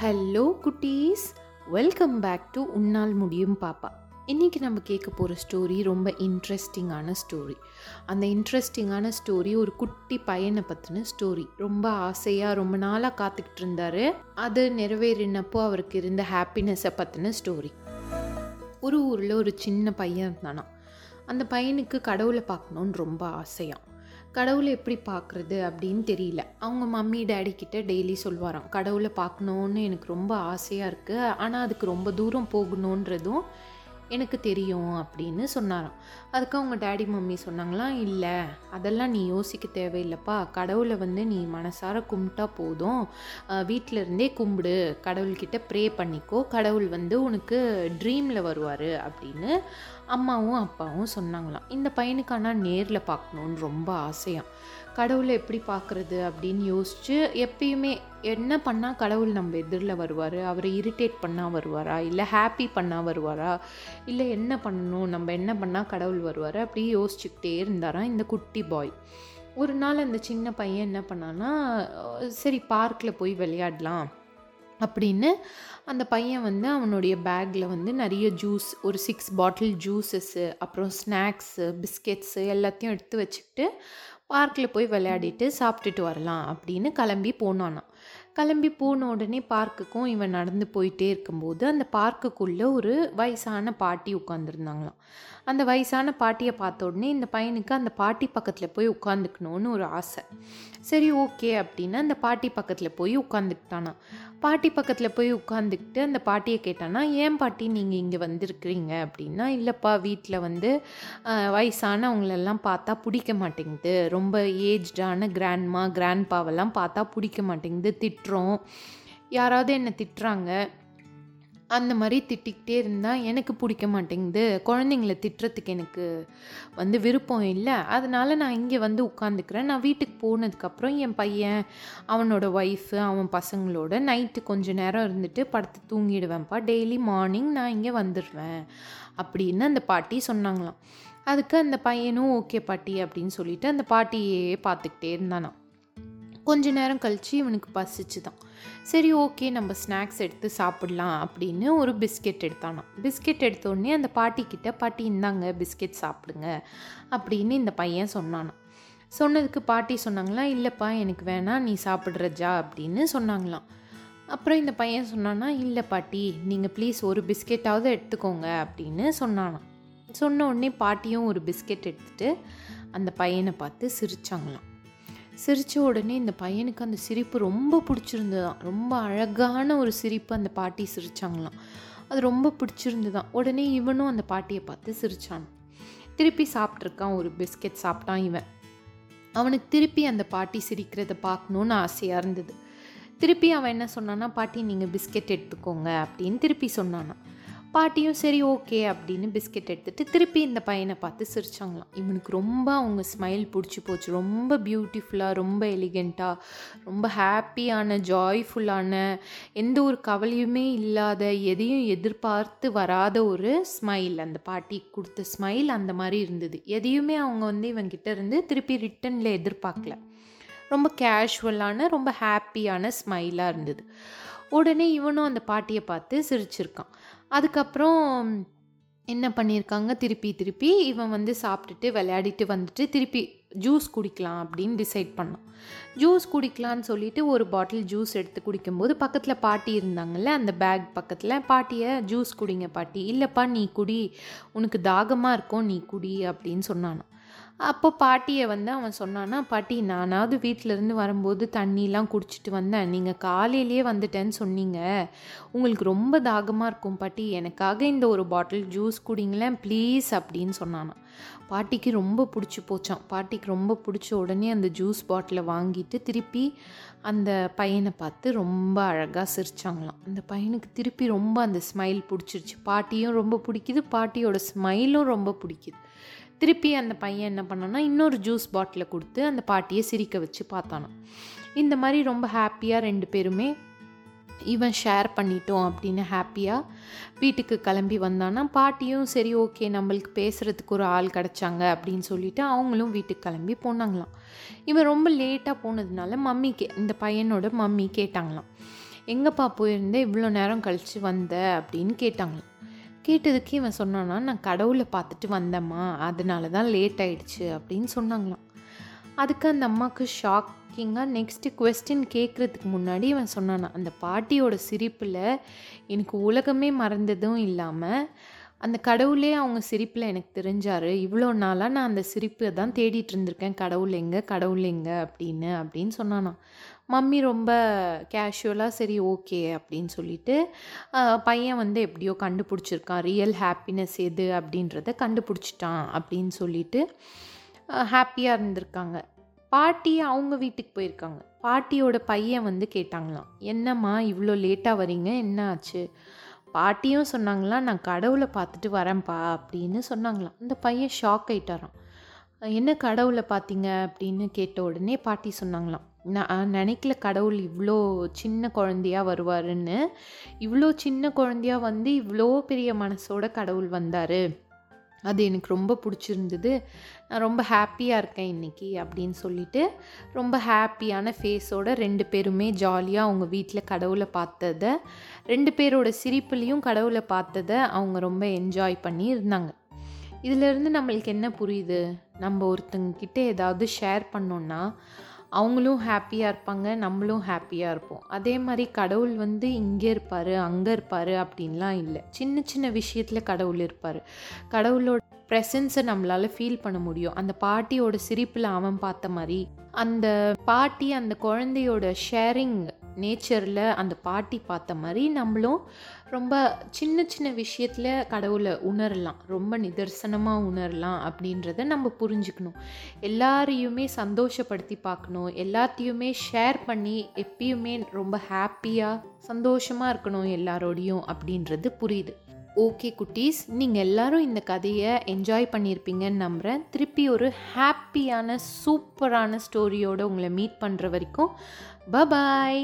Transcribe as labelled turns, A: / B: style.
A: Hello குட்டீஸ். Welcome back to உன்னால் முடியும் பாப்பா. இன்றைக்கி நம்ம கேட்க போகிற ஸ்டோரி ரொம்ப இன்ட்ரெஸ்டிங்கான ஸ்டோரி அந்த இன்ட்ரெஸ்டிங்கான ஸ்டோரி ஒரு குட்டி பையனை பற்றின ஸ்டோரி ரொம்ப ஆசையாக ரொம்ப நாளாக காத்துக்கிட்டு இருந்தார். அது நிறைவேறினப்போ அவருக்கு இருந்த ஹாப்பினஸை பற்றின ஸ்டோரி ஒரு ஊரில் ஒரு சின்ன பையன் இருந்தானா அந்த பையனுக்கு கடவுளை பார்க்கணுன்னு ரொம்ப ஆசையாக கடவுளை எப்படி பார்க்குறது அப்படின்னு தெரியல. அவங்க மம்மி டேடி கிட்ட டெய்லி சொல்வாராம் கடவுளை பார்க்கணுன்னு எனக்கு ரொம்ப ஆசையாக இருக்குது ஆனால் அதுக்கு ரொம்ப தூரம் போகணுன்றதும் எனக்கு தெரியும் அப்படின்னு சொன்னாராம். அதுக்கு அவங்க டேடி மம்மி சொன்னாங்களாம் இல்லை அதெல்லாம் நீ யோசிக்க தேவையில்லைப்பா. கடவுளை வந்து நீ மனசார கும்பிட்டா போதும். வீட்டில் இருந்தே கும்பிடு. கடவுள்கிட்ட ப்ரே பண்ணிக்கோ. கடவுள் வந்து உனக்கு ட்ரீமில் வருவார் அப்படின்னு அம்மாவும் அப்பாவும் சொன்னாங்களாம் இந்த பையனுக்கு ஆனால் நேரில் பார்க்கணுன்னு ரொம்ப ஆசையாம். கடவுளை எப்படி பார்க்குறது? அப்படின்னு யோசித்து எப்பயுமே என்ன பண்ணால் கடவுள் நம்ம எதிரில் வருவார்? அவரை இரிட்டேட் பண்ணால் வருவாரா? இல்லை ஹாப்பி பண்ணால் வருவாரா? இல்லை என்ன பண்ணணும்? நம்ம என்ன பண்ணால் கடவுள் வருவார்? அப்படி யோசிச்சுக்கிட்டே இருந்தாராம் இந்த குட்டி பாய். ஒரு நாள் அந்த சின்ன பையன் என்ன பண்ணான்னா சரி பார்க்கில் போய் விளையாடலாம். அப்படின்னு அந்த பையன் வந்து அவனுடைய பேக்கில் வந்து நிறைய ஜூஸ் ஒரு சிக்ஸ் பாட்டில் ஜூஸஸ்ஸு அப்புறம் ஸ்நாக்ஸு பிஸ்கெட்ஸு எல்லாத்தையும் எடுத்து வச்சுக்கிட்டு பார்க்கில் போய் விளையாடிட்டு சாப்பிட்டுட்டு வரலாம் அப்படின்னு கிளம்பி போனானான் கிளம்பி போன உடனே பார்க்குக்கும் இவன் நடந்து போயிட்டே இருக்கும்போது அந்த பார்க்குக்குள்ளே ஒரு வயசான பாட்டி உட்காந்துருந்தாங்களாம் அந்த வயசான பாட்டியை பார்த்த உடனே இந்த பையனுக்கு அந்த பாட்டி பக்கத்தில் போய் உட்காந்துக்கணுன்னு ஒரு ஆசை. சரி ஓகே அப்படின்னு அந்த பாட்டி பக்கத்தில் போய் உட்காந்துக்கிட்டானா பாட்டி பக்கத்தில் போய் உட்காந்துக்கிட்டு அந்த பாட்டியை கேட்டானா ஏன் பாட்டி நீங்கள் இங்கே வந்திருக்கிறீங்க? அப்படின்னா இல்லைப்பா வீட்டில் வந்து வயசானவங்களெல்லாம் பார்த்தா பிடிக்க மாட்டேங்குது. ரொம்ப ஏஜ்டான கிராண்ட்மா கிராண்ட்பாவெல்லாம் பார்த்தா பிடிக்க மாட்டேங்குது. திட்டுறோம். யாராவது என்னை திட்டுறாங்க அந்த மாதிரி திட்டிக்கிட்டே இருந்தால் எனக்கு பிடிக்க மாட்டேங்குது. குழந்தைங்கள திட்டுறதுக்கு எனக்கு வந்து விருப்பம் இல்லை. அதனால் நான் இங்கே வந்து உட்காந்துக்கிறேன். நான் வீட்டுக்கு போனதுக்கப்புறம் என் பையன் அவனோட ஒய்ஃபு அவன் பசங்களோட நைட்டு கொஞ்சம் நேரம் இருந்துட்டு படுத்து தூங்கிடுவேன்ப்பா. டெய்லி மார்னிங் நான் இங்கே வந்துடுவேன் அப்படின்னு அந்த பாட்டி சொன்னாங்களாம். அதுக்கு அந்த பையனும் ஓகே பாட்டி அப்படின்னு சொல்லிட்டு அந்த பாட்டியே பார்த்துக்கிட்டே இருந்தானா கொஞ்ச நேரம் கழித்து இவனுக்கு பசிச்சு தான் சரி ஓகே நம்ம ஸ்நாக்ஸ் எடுத்து சாப்பிட்லாம் அப்படின்னு ஒரு பிஸ்கெட் எடுத்தானா பிஸ்கெட் எடுத்தோடனே அந்த பாட்டிக்கிட்ட பாட்டி இந்தாங்க பிஸ்கெட் சாப்பிடுங்க அப்படின்னு இந்த பையன் சொன்னானா சொன்னதுக்கு பாட்டி சொன்னாங்களாம் இல்லைப்பா எனக்கு வேணாம் நீ சாப்பிட்றஜா அப்படின்னு சொன்னாங்களாம். அப்புறம் இந்த பையன் சொன்னான்னா இல்லை பாட்டி நீங்கள் ப்ளீஸ் ஒரு பிஸ்கெட்டாவது எடுத்துக்கோங்க அப்படின்னு சொன்னானா சொன்ன உடனே பாட்டியும் ஒரு பிஸ்கெட் எடுத்துகிட்டு அந்த பையனை பார்த்து சிரிச்சாங்களாம். சிரித்த உடனே இந்த பையனுக்கு அந்த சிரிப்பு ரொம்ப பிடிச்சிருந்ததான் ரொம்ப அழகான ஒரு சிரிப்பு அந்த பாட்டி சிரித்தாங்களாம் அது ரொம்ப பிடிச்சிருந்துதான் உடனே இவனும் அந்த பாட்டியை பார்த்து சிரித்தான் திருப்பி சாப்பிட்ருக்கான் ஒரு பிஸ்கெட் சாப்பிட்டான் இவன். அவனுக்கு திருப்பி அந்த பாட்டி சிரிக்கிறத பார்க்கணுன்னு ஆசையாக இருந்தது. திருப்பி அவன் என்ன சொன்னான்னா பாட்டி நீங்கள் பிஸ்கெட் எடுத்துக்கோங்க அப்படின்னு திருப்பி சொன்னானா பாட்டியும் சரி ஓகே அப்படின்னு பிஸ்கெட் எடுத்துகிட்டு திருப்பி இந்த பையனை பார்த்து சிரிச்சாங்களாம். இவனுக்கு ரொம்ப அவங்க ஸ்மைல் பிடிச்சி போச்சு. ரொம்ப பியூட்டிஃபுல்லாக ரொம்ப எலிகெண்ட்டாக ரொம்ப ஹாப்பியான ஜாய்ஃபுல்லான எந்த ஒரு கவலையுமே இல்லாத எதையும் எதிர்பார்த்து வராத ஒரு ஸ்மைல் அந்த பாட்டி கொடுத்த ஸ்மைல் அந்த மாதிரி இருந்தது. எதையுமே அவங்க வந்து இவங்கிட்ட இருந்து திருப்பி ரிட்டனில் எதிர்பார்க்கல. ரொம்ப கேஷுவலான ரொம்ப ஹாப்பியான ஸ்மைலாக இருந்தது. உடனே இவனும் அந்த பாட்டியை பார்த்து சிரிச்சிருக்கான். அதுக்கப்புறம் என்ன பண்ணியிருக்காங்க? திருப்பி திருப்பி இவன் வந்து சாப்பிட்டுட்டு விளையாடிட்டு வந்துட்டு திருப்பி ஜூஸ் குடிக்கலாம் அப்படின்னு டிசைட் பண்ணான். ஜூஸ் குடிக்கலான்னு சொல்லிட்டு ஒரு பாட்டில் ஜூஸ் எடுத்து குடிக்கும்போது பக்கத்தில் பாட்டி இருந்தாங்கல்ல அந்த பேக் பக்கத்தில் பாட்டியை ஜூஸ் குடிங்க பாட்டி. இல்லைப்பா நீ குடி. உனக்கு தாகமாக இருக்கும் நீ குடி அப்படின்னு சொன்னானான் அப்போ பாட்டியை வந்து அவன் சொன்னான்னா பாட்டி நானாவது வீட்டிலேருந்து வரும்போது தண்ணிலாம் குடிச்சிட்டு வந்தேன். நீங்கள் காலையிலேயே வந்துட்டேன்னு சொன்னீங்க. உங்களுக்கு ரொம்ப தாகமாக இருக்கும் பாட்டி. எனக்காக இந்த ஒரு பாட்டில் ஜூஸ் குடிங்களேன் ப்ளீஸ் அப்படின்னு சொன்னானா. பாட்டிக்கு ரொம்ப பிடிச்சி போச்சான் பாட்டிக்கு ரொம்ப பிடிச்ச உடனே அந்த ஜூஸ் பாட்டிலை வாங்கிட்டு திருப்பி அந்த பையனை பார்த்து ரொம்ப அழகாக சிரிச்சாங்களாம். அந்த பையனுக்கு திருப்பி ரொம்ப அந்த ஸ்மைல் பிடிச்சிருச்சு. பாட்டியும் ரொம்ப பிடிக்குது பாட்டியோட ஸ்மைலும் ரொம்ப பிடிக்குது. திருப்பி அந்த பையன் என்ன பண்ணான்னா இன்னொரு ஜூஸ் பாட்டிலை கொடுத்து அந்த பாட்டியை சிரிக்க வச்சு பார்த்தானான் இந்த மாதிரி ரொம்ப ஹாப்பியாக ரெண்டு பேருமே இவன் ஷேர் பண்ணிட்டோம் அப்படின்னு ஹாப்பியாக வீட்டுக்கு கிளம்பி வந்தானா பாட்டியும் சரி ஓகே நம்மளுக்கு பேசுகிறதுக்கு ஒரு ஆள் கிடச்சாங்க அப்படின்னு சொல்லிட்டு அவங்களும் வீட்டுக்கு கிளம்பி போனாங்களாம். இவன் ரொம்ப லேட்டாக போனதுனால மம்மி கே இந்த பையனோட மம்மி கேட்டாங்களாம். எங்கேப்பா போயிருந்தே? இவ்வளோ நேரம் கழித்து வந்த? அப்படின்னு கேட்டாங்களாம். கேட்டதுக்கு இவன் சொன்னான்னா நான் கடவுளை பார்த்துட்டு வந்தேம்மா அதனால தான் லேட் ஆயிடுச்சு அப்படின்னு சொன்னாங்களாம். அதுக்கு அந்த அம்மாவுக்கு ஷாக்கிங்காக நெக்ஸ்ட்டு கொஸ்டின் கேட்குறதுக்கு முன்னாடி இவன் சொன்னானா அந்த பாட்டியோட சிரிப்பில் எனக்கு உலகமே மறந்ததும் இல்லாமல் அந்த கடவுளே அவங்க சிரிப்பில் எனக்கு தெரிஞ்சார். இவ்வளோ நாளாக நான் அந்த சிரிப்பை தான் தேடிட்டு இருந்திருக்கேன். கடவுள் எங்கே? கடவுள் எங்கே? அப்படின்னு அப்படின்னு சொன்னானா. மம்மி ரொம்ப கேஷுவலாக சரி ஓகே அப்படின்னு சொல்லிட்டு பையன் வந்து எப்படியோ கண்டுபிடிச்சிருக்கான். ரியல் ஹாப்பினஸ் எது? அப்படின்றத கண்டுபிடிச்சிட்டான் அப்படின்னு சொல்லிட்டு ஹாப்பியாக இருந்திருக்காங்க. பாட்டி அவங்க வீட்டுக்கு போயிருக்காங்க. பாட்டியோட பையன் வந்து கேட்டாங்களாம். என்னம்மா இவ்வளோ லேட்டாக வரீங்க என்ன ஆச்சு? பாட்டியும் சொன்னாங்களாம் நான் கடவுளை பார்த்துட்டு வரேன்ப்பா அப்படின்னு சொன்னாங்களாம். அந்த பையன் ஷாக் ஆயிட்டாராம். என்ன கடவுளை பார்த்தீங்க? அப்படின்னு கேட்ட உடனே பாட்டி சொன்னாங்களாம். நான் நினைக்கல கடவுள் இவ்வளோ சின்ன குழந்தையா வருவாருன்னு. இவ்வளோ சின்ன குழந்தையா வந்து இவ்வளோ பெரிய மனசோட கடவுள் வந்தார். அது எனக்கு ரொம்ப பிடிச்சிருந்தது. நான் ரொம்ப ஹாப்பியாக இருக்கேன் இன்னைக்கு அப்படின்னு சொல்லிட்டு ரொம்ப ஹாப்பியான ஃபேஸோட ரெண்டு பேருமே ஜாலியாக அவங்க வீட்டில் கடவுளை பார்த்ததை ரெண்டு பேரோட சிரிப்புலேயும் கடவுளை பார்த்ததை அவங்க ரொம்ப என்ஜாய் பண்ணி இருந்தாங்க இதிலிருந்து நம்மளுக்கு என்ன புரியுது? நம்ம ஒருத்தங்கக்கிட்ட ஏதாவது ஷேர் பண்ணோன்னா அவங்களும் ஹாப்பியாக இருப்பாங்க நம்மளும் ஹாப்பியாக இருப்போம். அதே மாதிரி கடவுள் வந்து இங்கே இருப்பார் அங்கே இருப்பார் அப்படின்லாம் இல்லை. சின்ன சின்ன விஷயத்தில் கடவுள் இருப்பார். கடவுளோட ப்ரெசன்ஸை நம்மளால் ஃபீல் பண்ண முடியும். அந்த பாட்டியோட சிரிப்பில் அவன் பார்த்த மாதிரி அந்த பாட்டி அந்த குழந்தையோட ஷேரிங் நேச்சரில் அந்த பாட்டி பார்த்த மாதிரி நம்மளும் ரொம்ப சின்ன சின்ன விஷயத்தில் கடவுளை உணரலாம். ரொம்ப நிதர்சனமாக உணரலாம் அப்படின்றத நம்ம புரிஞ்சுக்கணும். எல்லாரையுமே சந்தோஷப்படுத்தி பார்க்கணும். எல்லாத்தையுமே ஷேர் பண்ணி எப்பயுமே ரொம்ப ஹாப்பியாக சந்தோஷமாக இருக்கணும் எல்லாரோடையும் அப்படின்றது புரியுது. ஓகே குட்டீஸ் நீங்கள் எல்லாரும் இந்த கதையை என்ஜாய் பண்ணியிருப்பீங்கன்னு நம்புகிறேன் திருப்பி ஒரு ஹாப்பியான சூப்பரான ஸ்டோரியோடு உங்களை மீட் பண்ணுற வரைக்கும் பபாய்